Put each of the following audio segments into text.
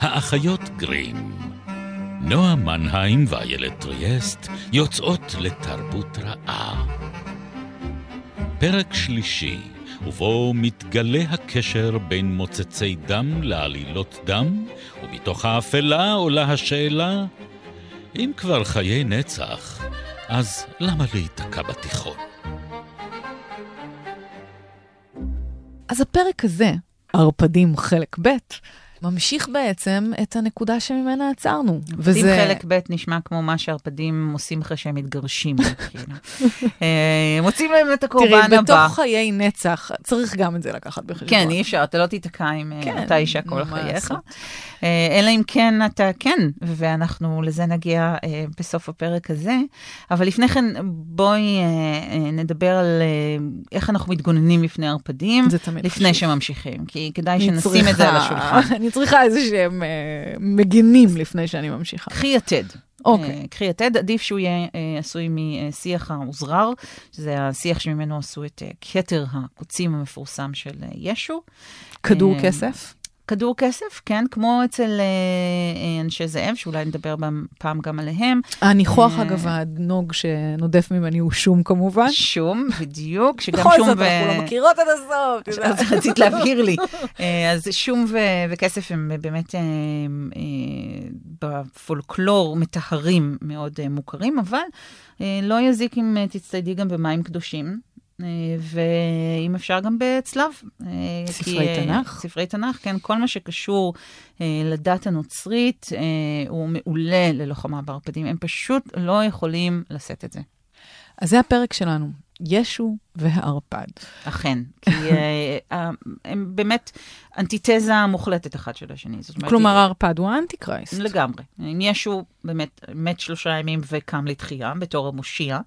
האחיות גרים. נועה מנהיים ואיילת טריאסט יוצאות לתרבות רעה. פרק שלישי, ובו מתגלה הקשר בין מוצצי דם לעלילות דם, ומתוך האפלה עולה השאלה, אם כבר חיי נצח, אז למה להיתקע בתיכון? אז הפרק הזה, ערפדים חלק ב', ממשיך בעצם את הנקודה שממנה עצרנו. ערפדים חלק ב' נשמע כמו מה שערפדים עושים אחרי שהם מתגרשים. כאילו. אה, מוצאים להם את הקורבן הבא. תראי, בתוך חיי נצח, צריך גם את זה לקחת בחשבון. כן, אי אפשר, אתה לא תיתקע עם אה, כן, אותה אישה כל חייך. אה, אלא אם כן אתה כן, ואנחנו לזה נגיע בסוף הפרק הזה. אבל לפני כן, בואי נדבר על איך אנחנו מתגוננים לפני ערפדים, זה תמיד לפני. שממשיכים, כי כדאי שנשים את זה על השולחן. אני צריכה איזה שהם אה, מגינים לפני שאני ממשיכה. קחי יתד. אוקיי. אה, קחי יתד, עדיף שהוא יהיה אה, עשוי משיח האוזרר, שזה השיח שממנו עשו את כתר הקוצים המפורסם של ישו. כדור כסף? כדור כסף, כן, כמו אצל אה, אה, אנשי זאב, שאולי נדבר פעם גם עליהם. הניחוח, אה, אגב, הנוג שנודף ממני הוא שום כמובן. שום, בדיוק, בכל זאת, ו... אנחנו לא מכירות עד הסוף. אז רצית להבהיר לי. אז שום ו- וכסף הם באמת בפולקלור מטהרים מאוד מוכרים, אבל לא יזיק אם תצטיידי גם במים קדושים. אה, ואם אפשר גם בצלב. אה, ספרי כי, אה, תנ"ך. ספרי תנ"ך, כן, כל מה שקשור לדת הנוצרית הוא מעולה ללוחמה בערפדים. הם פשוט לא יכולים לשאת את זה. אז זה הפרק שלנו, ישו והערפד. אכן, כי אה, אה, הם באמת אנטיתזה מוחלטת אחד של השני. כלומר, הערפד הוא האנטי-קרייסט. לגמרי. אם ישו באמת מת שלושה ימים וקם לתחייה בתור המושיע,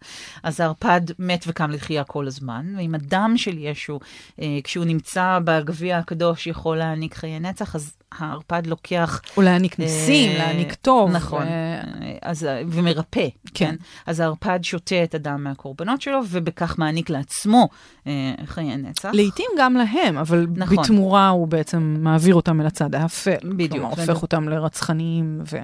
אז הערפד מת וקם לתחייה כל הזמן, ואם הדם של ישו, אה, כשהוא נמצא בגביע הקדוש, יכול להעניק חיי נצח, אז הערפד לוקח... או להעניק ניסים, אה, להעניק טוב. נכון, אה, אז, ומרפא, כן. אז הערפד שותה את הדם מהקורבנות שלו, ובכך מעניק לעצמו אה, חיי נצח. לעתים גם להם, אבל נכון. בתמורה הוא בעצם מעביר אותם אל הצד האפל. בדיוק. כלומר, הופך אותם לרצחניים ו...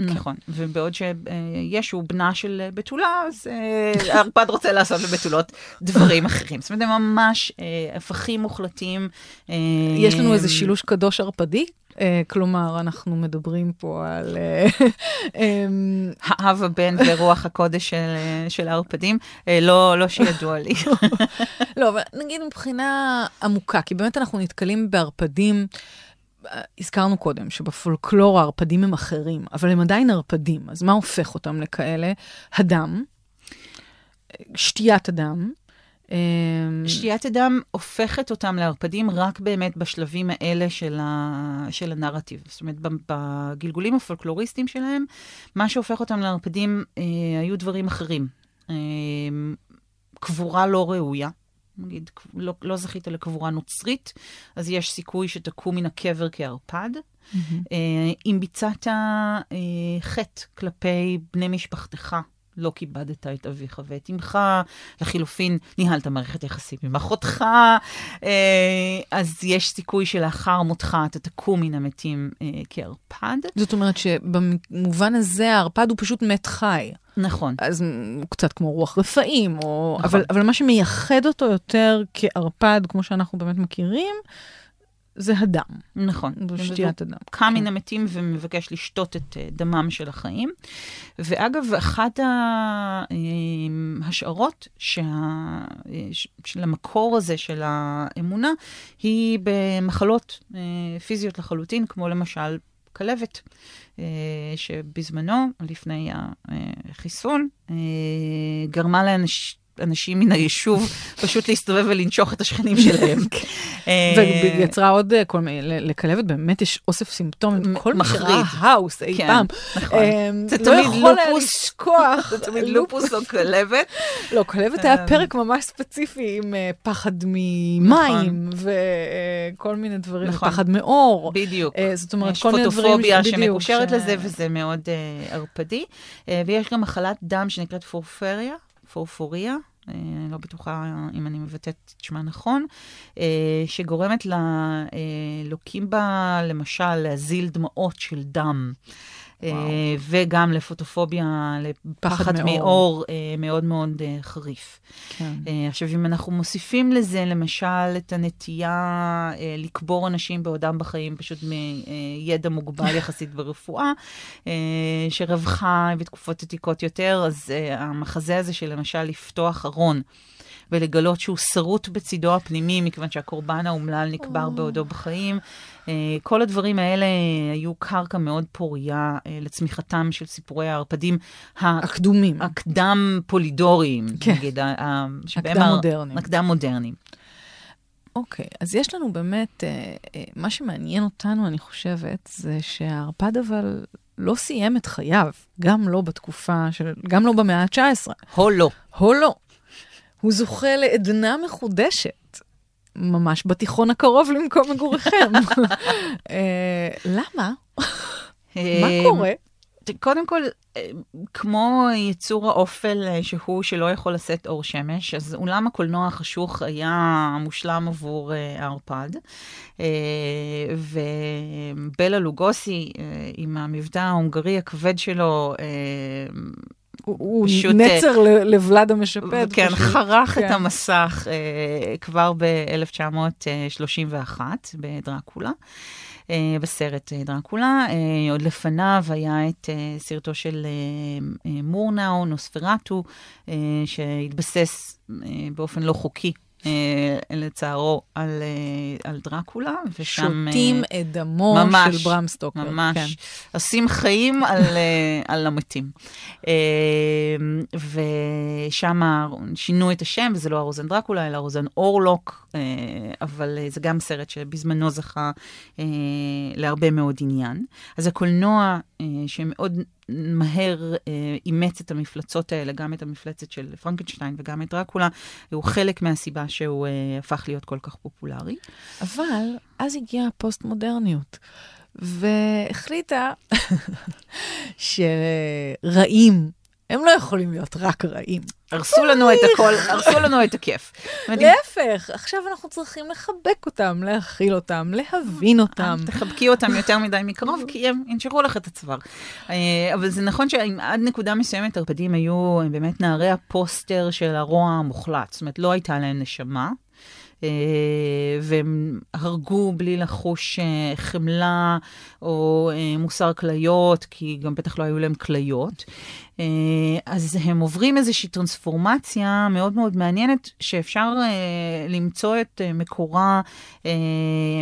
נכון, ובעוד שישו בנה של אה, בתולה, אז אה, הערפד רוצה לעשות לבתולות דברים אחרים. זאת אומרת, הם ממש אה, הפכים מוחלטים. אה, יש לנו איזה שילוש קדוש ערפדי? אה, כלומר, אנחנו מדברים פה על... אה, אמ, האב הבן ורוח הקודש של, של הערפדים, אה, לא, לא שידוע לי. לא, אבל נגיד מבחינה עמוקה, כי באמת אנחנו נתקלים בערפדים, הזכרנו קודם שבפולקלור הערפדים הם אחרים, אבל הם עדיין ערפדים, אז מה הופך אותם לכאלה? הדם, שתיית הדם. אה, שתיית הדם הופכת אותם לערפדים רק באמת בשלבים האלה של, ה... של הנרטיב. זאת אומרת, בגלגולים הפולקלוריסטיים שלהם, מה שהופך אותם לערפדים אה, היו דברים אחרים. אה, קבורה לא ראויה. נגיד, לא, לא זכית לקבורה נוצרית, אז יש סיכוי שתקום מן הקבר כערפד. אה, אם ביצעת אה, חטא כלפי בני משפחתך, לא כיבדת את אביך ואת אמך, לחילופין, ניהלת מערכת יחסים עם אחותך, אה, אז יש סיכוי שלאחר מותך אתה תקום מן המתים אה, כערפד. זאת אומרת שבמובן הזה הערפד הוא פשוט מת חי. נכון. אז הוא קצת כמו רוח רפאים, או... נכון. אבל, אבל מה שמייחד אותו יותר כערפד, כמו שאנחנו באמת מכירים, זה הדם, נכון. שתיית הדם. קם מן המתים ומבקש לשתות את אה, דמם של החיים. ואגב, אחת ההשערות שה... אה, של המקור הזה של האמונה היא במחלות אה, פיזיות לחלוטין, כמו למשל כלבת, אה, שבזמנו, לפני החיסון, אה, גרמה לאנשים... אנשים מן היישוב פשוט להסתובב ולנשוך את השכנים שלהם. אה, ויצרה עוד אה, כל מיני, לכלבת באמת יש אוסף סימפטומים, כל מחריד. האוס אי כן, פעם, נכון. אמ, זה לא תמיד יכול היה לופוס. לשכוח. זה תמיד לופוס או כלבת. לא, כלבת היה פרק ממש ספציפי עם אה, פחד ממים וכל מיני דברים, נכון. פחד מאור. בדיוק. אה, זאת אומרת, יש כל מיני דברים, פוטופוביה בדיוק, שמקושרת לזה, וזה מאוד ערפדי. ויש גם מחלת דם שנקראת פורפריה, פורפוריה. אה, לא בטוחה אם אני מבטאת את שמה נכון, אה, שגורמת ללוקים בה, למשל, להזיל דמעות של דם. וואו. וגם לפוטופוביה, לפחד מאור מאוד מאוד חריף. כן. עכשיו, אם אנחנו מוסיפים לזה, למשל, את הנטייה לקבור אנשים בעודם בחיים, פשוט מידע מוגבל יחסית ברפואה, שרווחה בתקופות עתיקות יותר, אז המחזה הזה של למשל לפתוח ארון. ולגלות שהוא שרוט בצידו הפנימי, מכיוון שהקורבן האומלל נקבר בעודו בחיים. אה, כל הדברים האלה היו קרקע מאוד פוריה אה, לצמיחתם של סיפורי הערפדים. הקדומים. הקדם פולידוריים, כן. נגיד. הקדם מודרניים. הקדם מודרניים. אוקיי, okay, אז יש לנו באמת, אה, מה שמעניין אותנו, אני חושבת, זה שהערפד אבל לא סיים את חייו, גם לא בתקופה של, גם לא במאה ה-19. הו לא. הו לא. הוא זוכה לעדנה מחודשת, ממש בתיכון הקרוב למקום מגוריכם. אה, למה? מה אה, קורה? קודם כל, אה, כמו יצור האופל שהוא שלא יכול לשאת אור שמש, אז אולם הקולנוע החשוך היה מושלם עבור הערפד. ובלה לוגוסי, עם המבטא ההונגרי הכבד שלו, הוא פשוט... נצר uh, לוולד המשפד. כן, פשוט. חרך כן. את המסך uh, כבר ב-1931 בדרקולה. Uh, בסרט דרקולה. Uh, עוד לפניו היה את uh, סרטו של מורנאו, נוספרטו, שהתבסס באופן לא חוקי אה, לצערו, על, אה, על דרקולה, ושם... שותים אה, את דמו ממש, של ברם סטוקר. ממש, כן. עושים חיים על, על המתים. ושם שינו את השם, וזה לא ארוזן דרקולה, אלא ארוזן אורלוק, אבל זה גם סרט שבזמנו זכה להרבה מאוד עניין. אז הקולנוע, שמאוד מהר אה, אימץ את המפלצות האלה, גם את המפלצת של פרנקנשטיין וגם את דרקולה, הוא חלק מהסיבה שהוא אה, הפך להיות כל כך פופולרי. אבל אז הגיעה הפוסט-מודרניות, והחליטה שרעים הם לא יכולים להיות רק רעים. הרסו לנו את הכל, הרסו לנו את הכיף. להפך, עכשיו אנחנו צריכים לחבק אותם, להכיל אותם, להבין אותם. תחבקי אותם יותר מדי מקרוב, כי הם ינשרו לך את הצוואר. אה, אבל זה נכון שעד נקודה מסוימת ערפדים היו באמת נערי הפוסטר של הרוע המוחלט. זאת אומרת, לא הייתה להם נשמה. אה, והם הרגו בלי לחוש אה, חמלה או מוסר כליות, כי גם בטח לא היו להם כליות. אה, אז הם עוברים איזושהי טרנספורמציה מאוד מאוד מעניינת, שאפשר uh, למצוא את uh, מקורה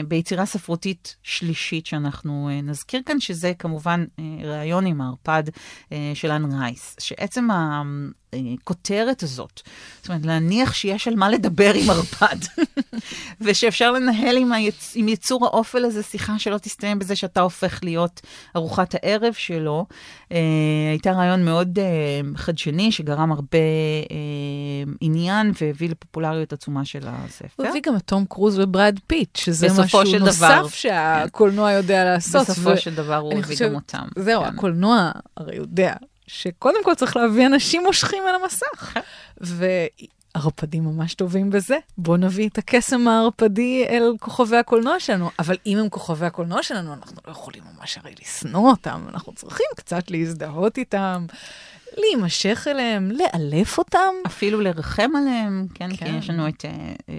ביצירה ספרותית שלישית שאנחנו נזכיר כאן, שזה כמובן ראיון עם הערפד של אנ רייס, שעצם ה... הכותרת הזאת. זאת אומרת, להניח שיש על מה לדבר עם ערפד, ושאפשר לנהל עם, היצ... עם יצור האופל הזה שיחה שלא תסתיים בזה שאתה הופך להיות ארוחת הערב שלו. אה, הייתה רעיון מאוד אה, חדשני, שגרם הרבה אה, עניין והביא לפופולריות עצומה של הספר. הוא הביא גם את תום קרוז וברד פיט, שזה משהו נוסף דבר, שהקולנוע יודע לעשות. בסופו ו... של דבר הוא הביא גם אותם. זהו, כן. הקולנוע הרי יודע שקודם כל צריך להביא אנשים מושכים אל המסך. וערפדים ממש טובים בזה. בואו נביא את הקסם הערפדי אל כוכבי הקולנוע שלנו. אבל אם הם כוכבי הקולנוע שלנו, אנחנו לא יכולים ממש הרי לשנוא אותם, אנחנו צריכים קצת להזדהות איתם. להימשך אליהם, לאלף אותם. אפילו לרחם עליהם, כן? כן. כי יש לנו את uh, uh,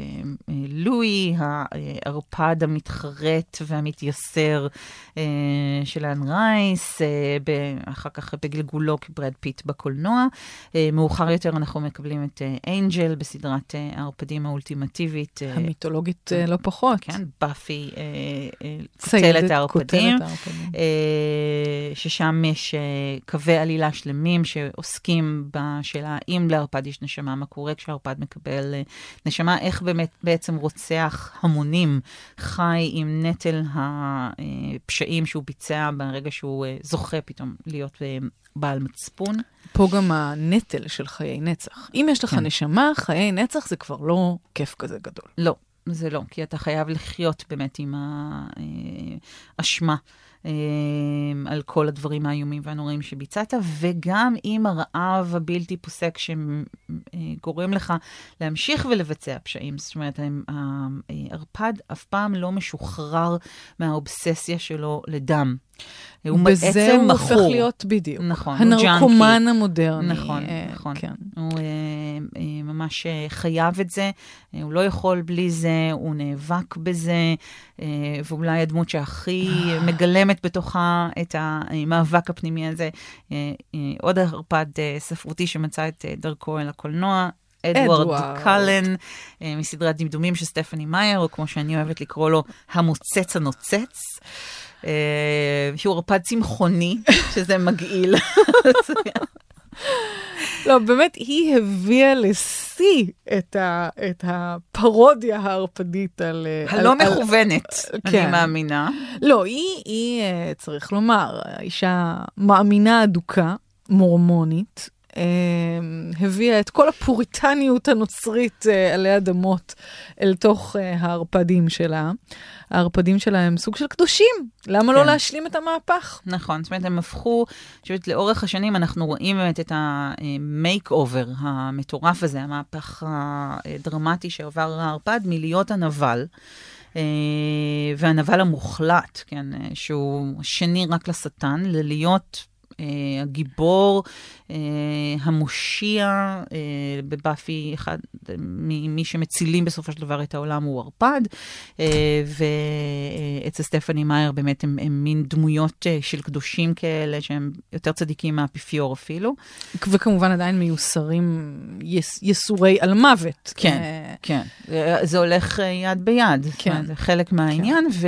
uh, לואי, הערפד המתחרט והמתייסר uh, של אן רייס, uh, ב- אחר כך בגלגולו כברד פיט בקולנוע. Uh, מאוחר יותר אנחנו מקבלים את אנג'ל uh, בסדרת uh, הערפדים האולטימטיבית. Uh, המיתולוגית uh, לא פחות. כן, באפי uh, uh, קוטלת הערפדים. uh, ששם יש uh, קווי עלילה שלמים. ש... שעוסקים בשאלה אם לערפד יש נשמה, מה קורה כשערפד מקבל אה, נשמה, איך באמת בעצם רוצח המונים חי עם נטל הפשעים שהוא ביצע ברגע שהוא אה, זוכה פתאום להיות אה, בעל מצפון. פה גם הנטל של חיי נצח. אם יש לך כן. נשמה, חיי נצח זה כבר לא כיף כזה גדול. לא, זה לא, כי אתה חייב לחיות באמת עם האשמה אה, על כל הדברים האיומים והנוראים שביצעת, וגם עם הרעב הבלתי פוסק שגורם לך להמשיך ולבצע פשעים. זאת אומרת, הערפד אף פעם לא משוחרר מהאובססיה שלו לדם. הוא בזה הוא מכור. הופך להיות בדיוק. נכון, הוא ג'אנקי. הנרקומן המודרני. נכון, אה, נכון. כן. הוא אה, אה, ממש אה, חייב את זה, אה, הוא לא יכול בלי זה, הוא נאבק בזה, אה, ואולי הדמות שהכי מגלמת בתוכה את המאבק הפנימי הזה, אה, אה, עוד ערפד אה, ספרותי שמצא את אה, דרכו אל הקולנוע. אדוארד קלן, מסדרת דמדומים של סטפני מאייר, או כמו שאני אוהבת לקרוא לו, המוצץ הנוצץ. אה, שהוא ערפד צמחוני, שזה מגעיל. לא, באמת, היא הביאה לשיא את, ה, את הפרודיה הערפדית על... הלא על, מכוונת, על, אני כן. מאמינה. לא, היא, היא, אה, צריך לומר, אישה מאמינה אדוקה, מורמונית, אה, הביאה את כל הפוריטניות הנוצרית אה, עלי אדמות אל תוך אה, הערפדים שלה. הערפדים שלה הם סוג של קדושים, למה לא כן. לא להשלים את המהפך? נכון, זאת אומרת, הם הפכו, אני חושבת, לאורך השנים אנחנו רואים באמת את המייק אובר המטורף הזה, המהפך הדרמטי שעבר הערפד מלהיות הנבל. והנבל המוחלט, כן, שהוא שני רק לשטן, ללהיות אה, הגיבור, אה, המושיע אה, בבאפי, אחד ממי שמצילים בסופו של דבר את העולם הוא ערפד, ואצל סטפני מאייר באמת הם, הם מין דמויות של קדושים כאלה, שהם יותר צדיקים מהאפיפיור אפילו. וכמובן עדיין מיוסרים יס, יסורי על מוות. כן, כן. זה הולך יד ביד. כן. זה חלק מהעניין, כן. ו...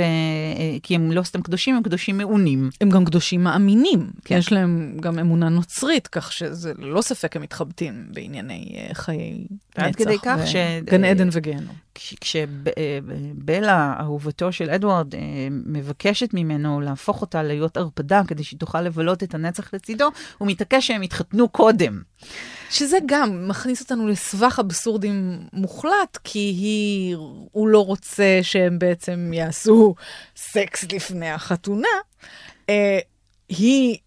כי הם לא סתם קדושים, הם קדושים מעונים. הם גם קדושים מאמינים. כן. יש להם גם אמונה נוצרית, כך שזה ללא ספק הם מתחבטים בענייני חיי נצח. עד כדי כך ש... גן עדן וגיהנום. כשבלה, אהובתו של אדוארד, אה, מבקשת ממנו להפוך אותה להיות ערפדה כדי שהיא תוכל לבלות את הנצח לצידו, הוא מתעקש שהם יתחתנו קודם. שזה גם מכניס אותנו לסבך אבסורדים מוחלט, כי היא, הוא לא רוצה שהם בעצם יעשו סקס לפני החתונה. Uh, היא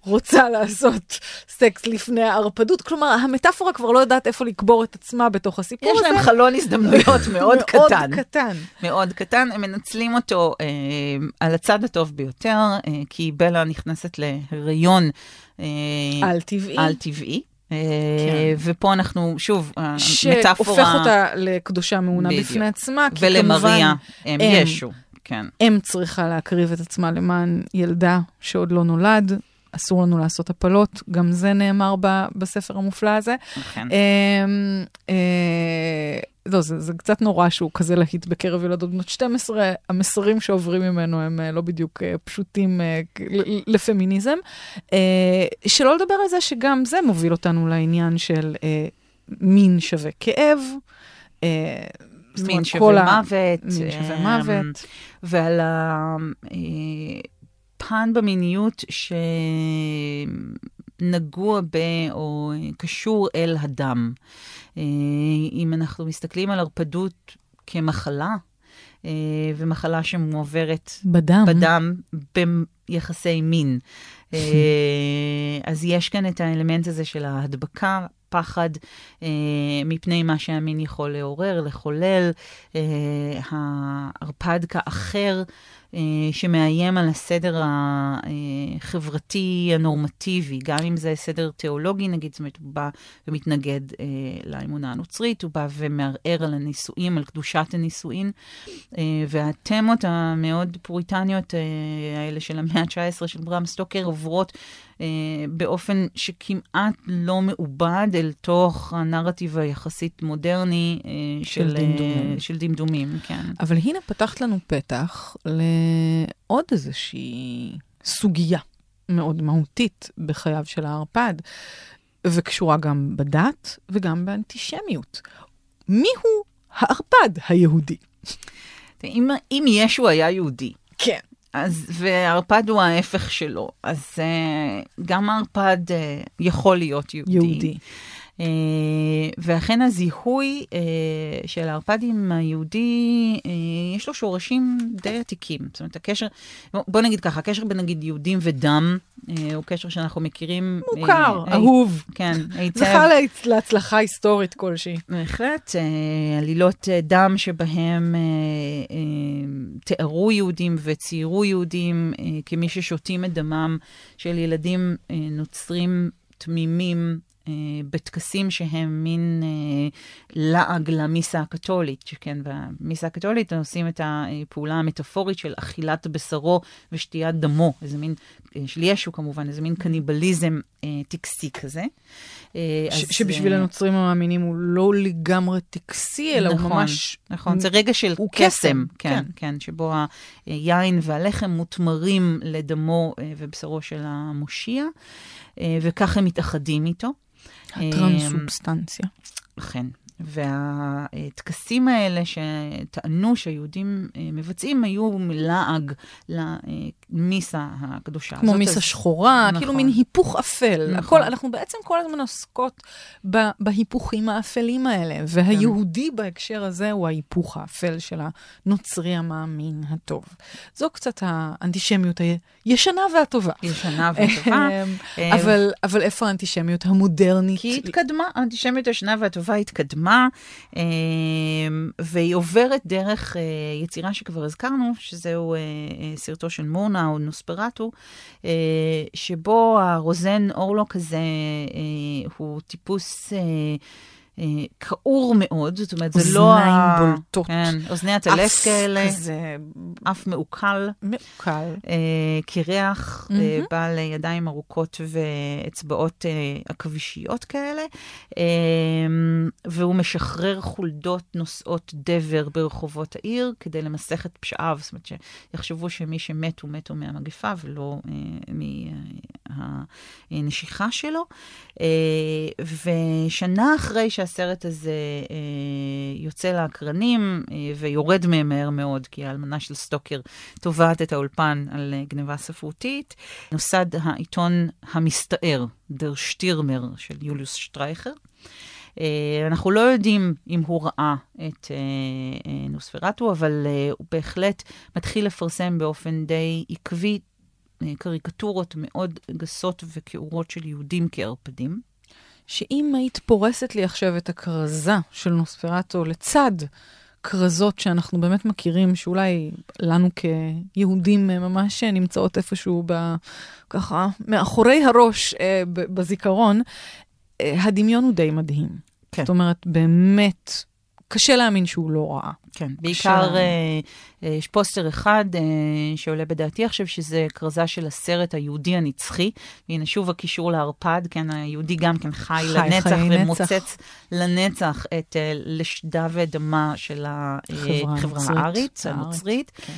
רוצה לעשות סקס לפני הערפדות. כלומר, המטאפורה כבר לא יודעת איפה לקבור את עצמה בתוך הסיפור הזה. יש להם חלון הזדמנויות מאוד קטן. מאוד קטן. מאוד קטן. הם מנצלים אותו אה, על הצד הטוב ביותר, אה, כי בלה נכנסת להריון. אה, על-טבעי. על-טבעי. אה, כן. ופה אנחנו, שוב, המטאפורה... שהופך אותה לקדושה מעונה בפני עצמה, כי כמובן... ולמריה, הם ישו. כן. אם צריכה להקריב את עצמה למען ילדה שעוד לא נולד, אסור לנו לעשות הפלות, גם זה נאמר ב, בספר המופלא הזה. כן. לא, זה, זה קצת נורא שהוא כזה להיט בקרב ילדות בנות 12, המסרים שעוברים ממנו הם אה, לא בדיוק אה, פשוטים לפמיניזם. שלא לדבר על זה שגם זה מוביל אותנו לעניין של מין שווה כאב. מין שווה מוות. מין שווה מוות. ועל ה... פן במיניות שנגוע ב... או קשור אל הדם. אה, אם אנחנו מסתכלים על ערפדות כמחלה, אה, ומחלה שמועברת בדם, בדם ביחסי מין. אה, אז יש כאן את האלמנט הזה של ההדבקה, פחד אה, מפני מה שהמין יכול לעורר, לחולל, אה, הערפד כאחר. אה, שמאיים על הסדר החברתי הנורמטיבי, גם אם זה סדר תיאולוגי, נגיד, זאת אומרת, הוא בא ומתנגד אה, לאמונה הנוצרית, הוא בא ומערער על הנישואים, על קדושת הנישואין, אה, והתמות המאוד פוריטניות אה, האלה של המאה ה-19 של ברם סטוקר עוברות אה, באופן שכמעט לא מעובד אל תוך הנרטיב היחסית מודרני אה, של, של דמדומים. אה, של דמדומים, כן. אבל הנה פתחת לנו פתח לעוד איזושהי סוגיה מאוד מהותית בחייו של הערפד, וקשורה גם בדת וגם באנטישמיות. מיהו הערפד היהודי? אם, אם ישו היה יהודי, כן. אז, והערפד הוא ההפך שלו. אז uh, גם הערפד uh, יכול להיות יהודי. יהודי. אה, ואכן הזיהוי אה, של הערפדים היהודי, אה, יש לו שורשים די עתיקים. זאת אומרת, הקשר, בוא נגיד ככה, הקשר בין נגיד יהודים ודם, הוא קשר שאנחנו מכירים. מוכר, אהוב. כן, היטב. זכה להצלחה היסטורית כלשהי. בהחלט, עלילות דם שבהם תיארו יהודים וציירו יהודים כמי ששותים את דמם של ילדים נוצרים תמימים בטקסים שהם מין אה, לעג למיסה הקתולית, שכן, במיסה הקתולית עושים את הפעולה המטאפורית של אכילת בשרו ושתיית דמו, איזה מין, אה, של ישו כמובן, איזה מין קניבליזם אה, טקסי כזה. אה, ש- אז, שבשביל אה, הנוצרים המאמינים הוא לא לגמרי טקסי, אלא נכון, הוא ממש... נכון, זה רגע של קסם, כן, כן, כן, שבו היין והלחם מותמרים לדמו אה, ובשרו של המושיע. אה, וכך הם מתאחדים איתו. הטרנסובסטנציה. אכן. והטקסים האלה שטענו שהיהודים אה, מבצעים היו לעג למיסה הקדושה. כמו מיסה אז... שחורה, נכון. כאילו מין היפוך אפל. נכון. הכל, אנחנו בעצם כל הזמן עוסקות בהיפוכים האפלים האלה, והיהודי כן. בהקשר הזה הוא ההיפוך האפל של הנוצרי המאמין הטוב. זו קצת האנטישמיות הישנה והטובה. ישנה והטובה. אמ, אבל, אבל איפה האנטישמיות המודרנית? כי התקדמה, האנטישמיות הישנה והטובה התקדמה. עצמה, אמ, והיא עוברת דרך אה, יצירה שכבר הזכרנו, שזהו אה, אה, סרטו של מורנה או נוספרטו, שבו הרוזן אורלוק הזה הוא טיפוס... כעור מאוד, זאת אומרת, זה לא... אוזניים בולטות. כן, אוזני הטלף כאלה. כזה... אף מעוקל. מעוקל. אה, קירח, mm-hmm. אה, בעל ידיים ארוכות ואצבעות אה, עכבישיות כאלה, אה, והוא משחרר חולדות נושאות דבר ברחובות העיר כדי למסך את פשעיו, זאת אומרת שיחשבו שמי שמתו, מתו מהמגפה ולא אה, מהנשיכה שלו. אה, ושנה אחרי שה... שהסרט הזה אה, יוצא לאקרנים אה, ויורד מהם מהר מאוד, כי האלמנה של סטוקר תובעת את האולפן על אה, גניבה ספרותית. נוסד העיתון המסתער, דר שטירמר של יוליוס שטרייכר. אנחנו לא יודעים אם הוא ראה את נוספרטו, אבל הוא בהחלט מתחיל לפרסם באופן די עקבי קריקטורות מאוד גסות וכעורות של יהודים כערפדים. שאם היית פורסת לי עכשיו את הכרזה של נוספרטו לצד כרזות שאנחנו באמת מכירים, שאולי לנו כיהודים ממש נמצאות איפשהו ב, ככה מאחורי הראש אה, בזיכרון, אה, הדמיון הוא די מדהים. כן. זאת אומרת, באמת, קשה להאמין שהוא לא ראה. כן, בעיקר אה, אה, יש פוסטר אחד אה, שעולה בדעתי עכשיו, שזה כרזה של הסרט היהודי הנצחי. והנה שוב הקישור לערפד, כן, היהודי גם כן חי, חי לנצח ומוצץ נצח. לנצח את לשדה ודמה של החברה הארית, הנוצרית. כן.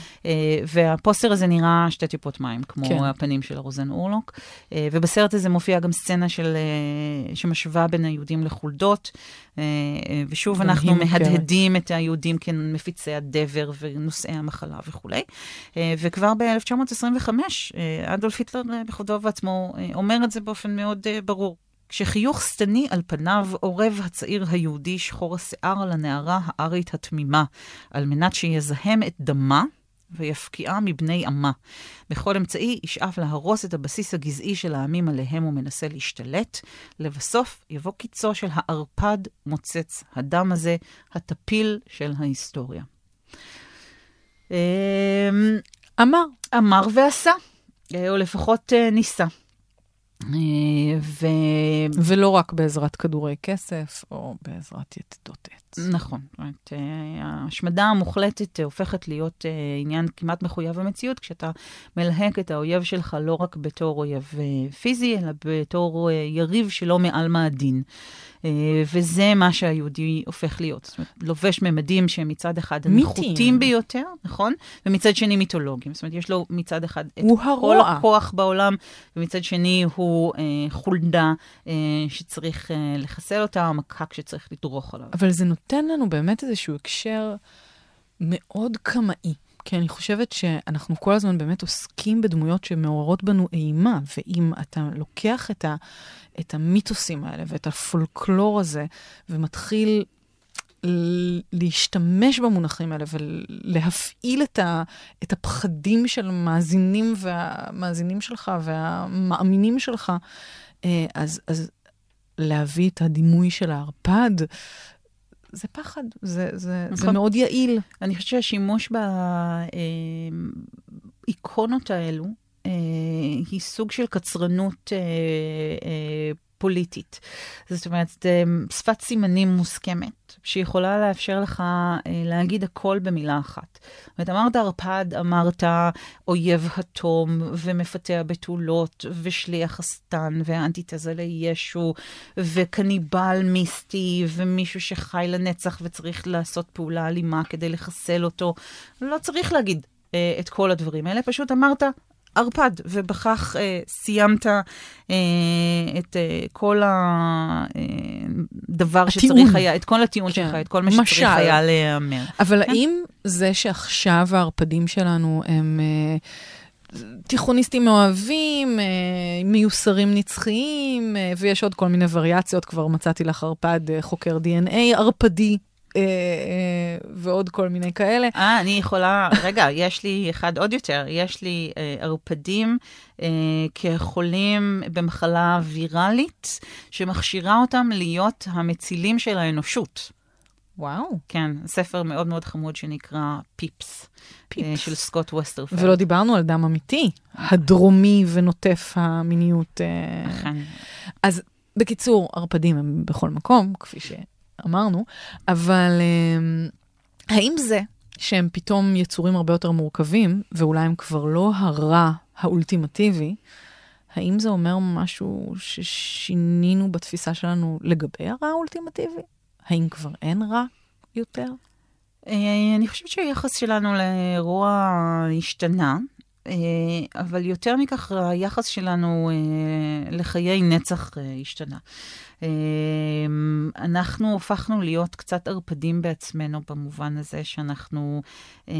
והפוסטר הזה נראה שתי טיפות מים, כמו כן. הפנים של הרוזן אורלוק. ובסרט הזה מופיעה גם סצנה של, שמשווה בין היהודים לחולדות. ושוב, אנחנו מהדהדים את היהודים כמפיצי הדבר ונושאי המחלה וכולי. אה, וכבר ב-1925, אה, אדולף היטלר אה, בכבודו ובעצמו אומר את זה באופן מאוד ברור. כשחיוך שטני על פניו אורב הצעיר היהודי שחור השיער על הנערה הארית התמימה, על מנת שיזהם את דמה ויפקיעה מבני עמה. בכל אמצעי ישאף להרוס את הבסיס הגזעי של העמים עליהם הוא מנסה להשתלט. לבסוף יבוא קיצו של הערפד מוצץ הדם הזה, הטפיל של ההיסטוריה. אמ, אמר. אמר ועשה, או לפחות אה, ניסה. אה, ו... ולא רק בעזרת כדורי כסף או בעזרת יתדות עץ. נכון. זאת אומרת, אה, ההשמדה המוחלטת הופכת להיות עניין כמעט מחויב המציאות, כשאתה מלהק את האויב שלך לא רק בתור אויב פיזי, אלא בתור יריב שלא מעל מהדין. אה, וזה מה שהיהודי הופך להיות. זאת אומרת, לובש ממדים שהם מצד אחד הנחותים ביותר, נכון? ומצד שני מיתולוגיים. זאת אומרת, יש לו מצד אחד את כל. הכוח בעולם, ומצד שני הוא אה, חולדה אה, שצריך אה, לחסל אותה, או מקק שצריך לדרוך עליו. אבל זה נותן לנו באמת איזשהו הקשר מאוד קמאי. כי אני חושבת שאנחנו כל הזמן באמת עוסקים בדמויות שמעוררות בנו אימה, ואם אתה לוקח את, ה, את המיתוסים האלה ואת הפולקלור הזה, ומתחיל להשתמש במונחים האלה ולהפעיל את, ה, את הפחדים של המאזינים והמאזינים שלך והמאמינים שלך, אה, אז, אז להביא את הדימוי של הערפד, זה פחד, זה, זה, נכון. זה מאוד יעיל. אני חושבת שהשימוש באיקונות האלו אה, היא סוג של קצרנות אה, אה, פוליטית. זאת אומרת, שפת סימנים מוסכמת, שיכולה לאפשר לך אה, להגיד הכל במילה אחת. זאת אומרת, אמרת ערפד, אמרת אויב התום, ומפתח בתולות, ושליח השטן, ואנטיתזה לישו, וקניבל מיסטי, ומישהו שחי לנצח וצריך לעשות פעולה אלימה כדי לחסל אותו. לא צריך להגיד אה, את כל הדברים האלה, פשוט אמרת ערפד, ובכך אה, סיימת אה, את אה, כל הדבר הטיעון. שצריך היה, את כל הטיעון כן. שלך, את כל מה משל. שצריך היה להיאמר. אבל כן? האם זה שעכשיו הערפדים שלנו הם... אה, תיכוניסטים מאוהבים, אה, מיוסרים נצחיים, אה, ויש עוד כל מיני וריאציות, כבר מצאתי לך ערפד חוקר DNA, ערפדי אה, אה, ועוד כל מיני כאלה. אה, אני יכולה, רגע, יש לי אחד עוד יותר, יש לי אה, ערפדים אה, כחולים במחלה ויראלית, שמכשירה אותם להיות המצילים של האנושות. וואו. כן, ספר מאוד מאוד חמוד שנקרא Peeps, Peeps. אה, של סקוט ווסטרפלד. ולא דיברנו על דם אמיתי, הדרומי ונוטף המיניות. אה... אכן. אז בקיצור, ערפדים הם בכל מקום, כפי ש... אמרנו, אבל אמ, האם זה שהם פתאום יצורים הרבה יותר מורכבים, ואולי הם כבר לא הרע האולטימטיבי, האם זה אומר משהו ששינינו בתפיסה שלנו לגבי הרע האולטימטיבי? האם כבר אין רע יותר? אה, אני חושבת שהיחס שלנו לאירוע השתנה, אה, אבל יותר מכך, היחס שלנו אה, לחיי נצח השתנה. אמ, אנחנו הפכנו להיות קצת ערפדים בעצמנו במובן הזה שאנחנו אה,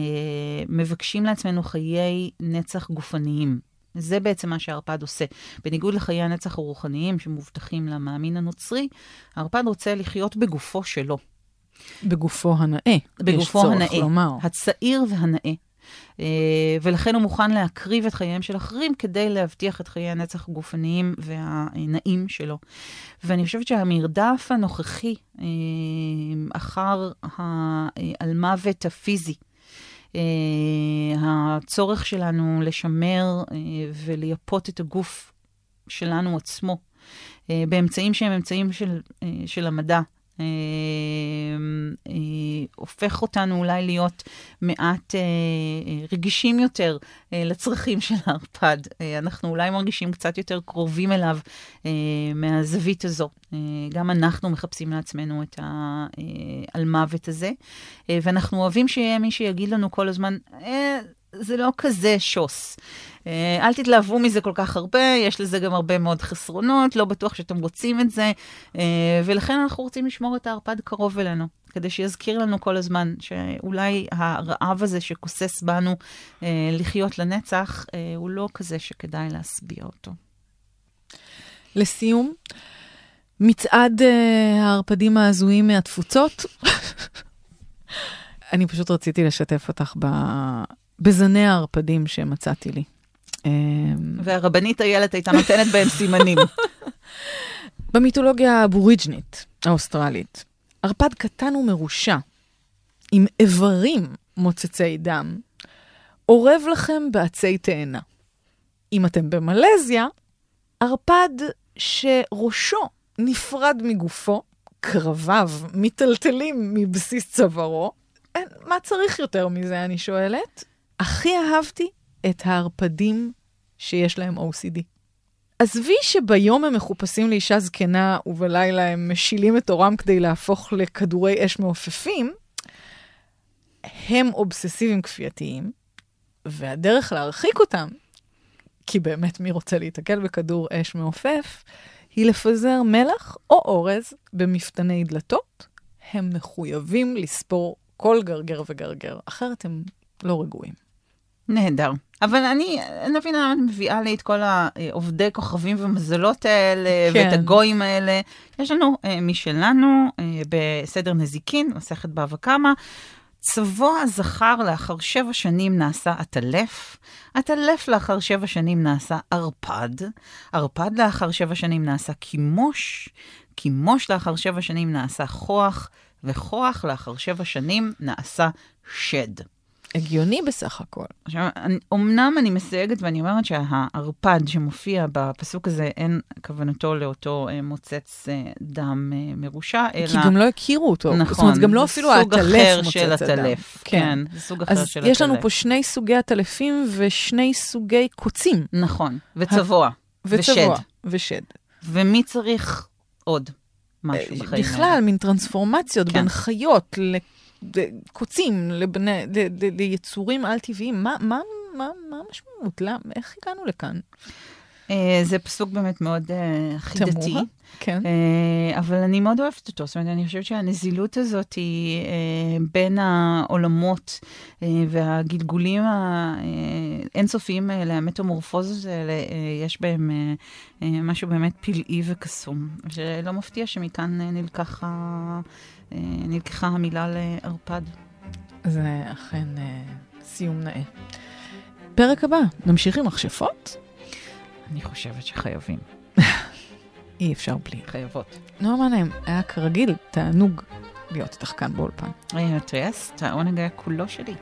מבקשים לעצמנו חיי נצח גופניים. זה בעצם מה שהערפד עושה. בניגוד לחיי הנצח הרוחניים שמובטחים למאמין הנוצרי, הערפד רוצה לחיות בגופו שלו. בגופו הנאה. בגופו הנאה. לומר. הצעיר והנאה. אה, ולכן הוא מוכן להקריב את חייהם של אחרים כדי להבטיח את חיי הנצח הגופניים והנעים שלו. ואני חושבת שהמרדף הנוכחי אה, אחר האלמוות הפיזי, אה, הצורך שלנו לשמר ולייפות את הגוף שלנו עצמו, באמצעים שהם אמצעים של, של המדע, אה, אה, הופך אותנו אולי להיות מעט אה, רגישים יותר לצרכים של הערפד. אנחנו אולי מרגישים קצת יותר קרובים אליו מהזווית הזו. גם אנחנו מחפשים לעצמנו את האלמוות הזה, ואנחנו אוהבים שיהיה מי שיגיד לנו כל הזמן, זה לא כזה שוס. אה, אל תתלהבו מזה כל כך הרבה, יש לזה גם הרבה מאוד חסרונות, לא בטוח שאתם רוצים את זה, אה, ולכן אנחנו רוצים לשמור את הערפד קרוב אלינו, כדי שיזכיר לנו כל הזמן שאולי הרעב הזה שכוסס בנו אה, לחיות לנצח, הוא לא כזה שכדאי להשביע אותו. לסיום, מצעד הערפדים ההזויים מהתפוצות. אני פשוט רציתי לשתף אותך ב... בזני הערפדים שמצאתי לי. אמ, והרבנית איילת הייתה נותנת בהם סימנים. במיתולוגיה האבוריג'נית האוסטרלית, ערפד קטן ומרושע, עם איברים מוצצי דם, אורב לכם בעצי תאנה. אם אתם במלזיה, ערפד שראשו נפרד מגופו, קרביו מיטלטלים מבסיס צווארו, אין, מה צריך יותר מזה, אני שואלת? הכי אהבתי את הערפדים שיש להם OCD. עזבי שביום הם מחופשים לאישה זקנה ובלילה הם משילים את עורם כדי להפוך לכדורי אש מעופפים, הם אובססיביים כפייתיים, והדרך להרחיק אותם, כי באמת מי רוצה להיתקל בכדור אש מעופף, היא לפזר מלח או אורז במפתני דלתות. הם מחויבים לספור כל גרגר וגרגר, אחרת הם לא רגועים. נהדר. אבל אני, אני לא מבינה למה את מביאה לי את כל העובדי כוכבים ומזלות האלה, כן. ואת הגויים האלה. יש לנו אה, משלנו, אה, בסדר נזיקין, מסכת בבא קמא. צבוע הזכר לאחר שבע שנים נעשה עטלף, עטלף לאחר שבע שנים נעשה ערפד, ערפד לאחר שבע שנים נעשה קימוש, קימוש לאחר שבע שנים נעשה כוח, וכוח לאחר שבע שנים נעשה שד. הגיוני בסך הכל. עכשיו, אני, אמנם אני מסייגת ואני אומרת שהערפד שמופיע בפסוק הזה, אין כוונתו לאותו אה, מוצץ אה, דם אה, מרושע, אלא... כי גם לא הכירו אותו. נכון. זאת אומרת, גם לא אפילו העטלף מוצץ של הדם. כן. כן, זה סוג אחר אז של עטלף. יש לנו פה שני סוגי עטלפים ושני סוגי קוצים. נכון, וצבוע. וצבוע. ושד. ושד. ומי צריך עוד משהו בחיים האלה? בכלל, מין טרנספורמציות כן. בין חיות לקוצים, לבני- ל- ל- ליצורים על-טבעיים. מה- מה מה- מה המשמעות? למה? איך הגענו לכאן? אה, זה פסוק באמת מאוד אה, חידתי. כן. אה, אבל אני מאוד אוהבת אותו. זאת אומרת, אני חושבת שהנזילות הזאת היא אה, בין העולמות אה, והגלגולים האינסופיים האלה, המטמורפוזות האלה, אה, יש בהם אה, אה, משהו באמת פלאי וקסום. שלא מפתיע שמכאן אה, נלקח אה, נלקחה המילה לערפד. זה אכן אה, סיום נאה. פרק הבא, נמשיך עם מכשפות? אני חושבת שחייבים. אי אפשר בלי. חייבות. נועה מנהיים, היה כרגיל תענוג להיות איתך כאן באולפן. אה, טייס, העונג היה כולו שלי.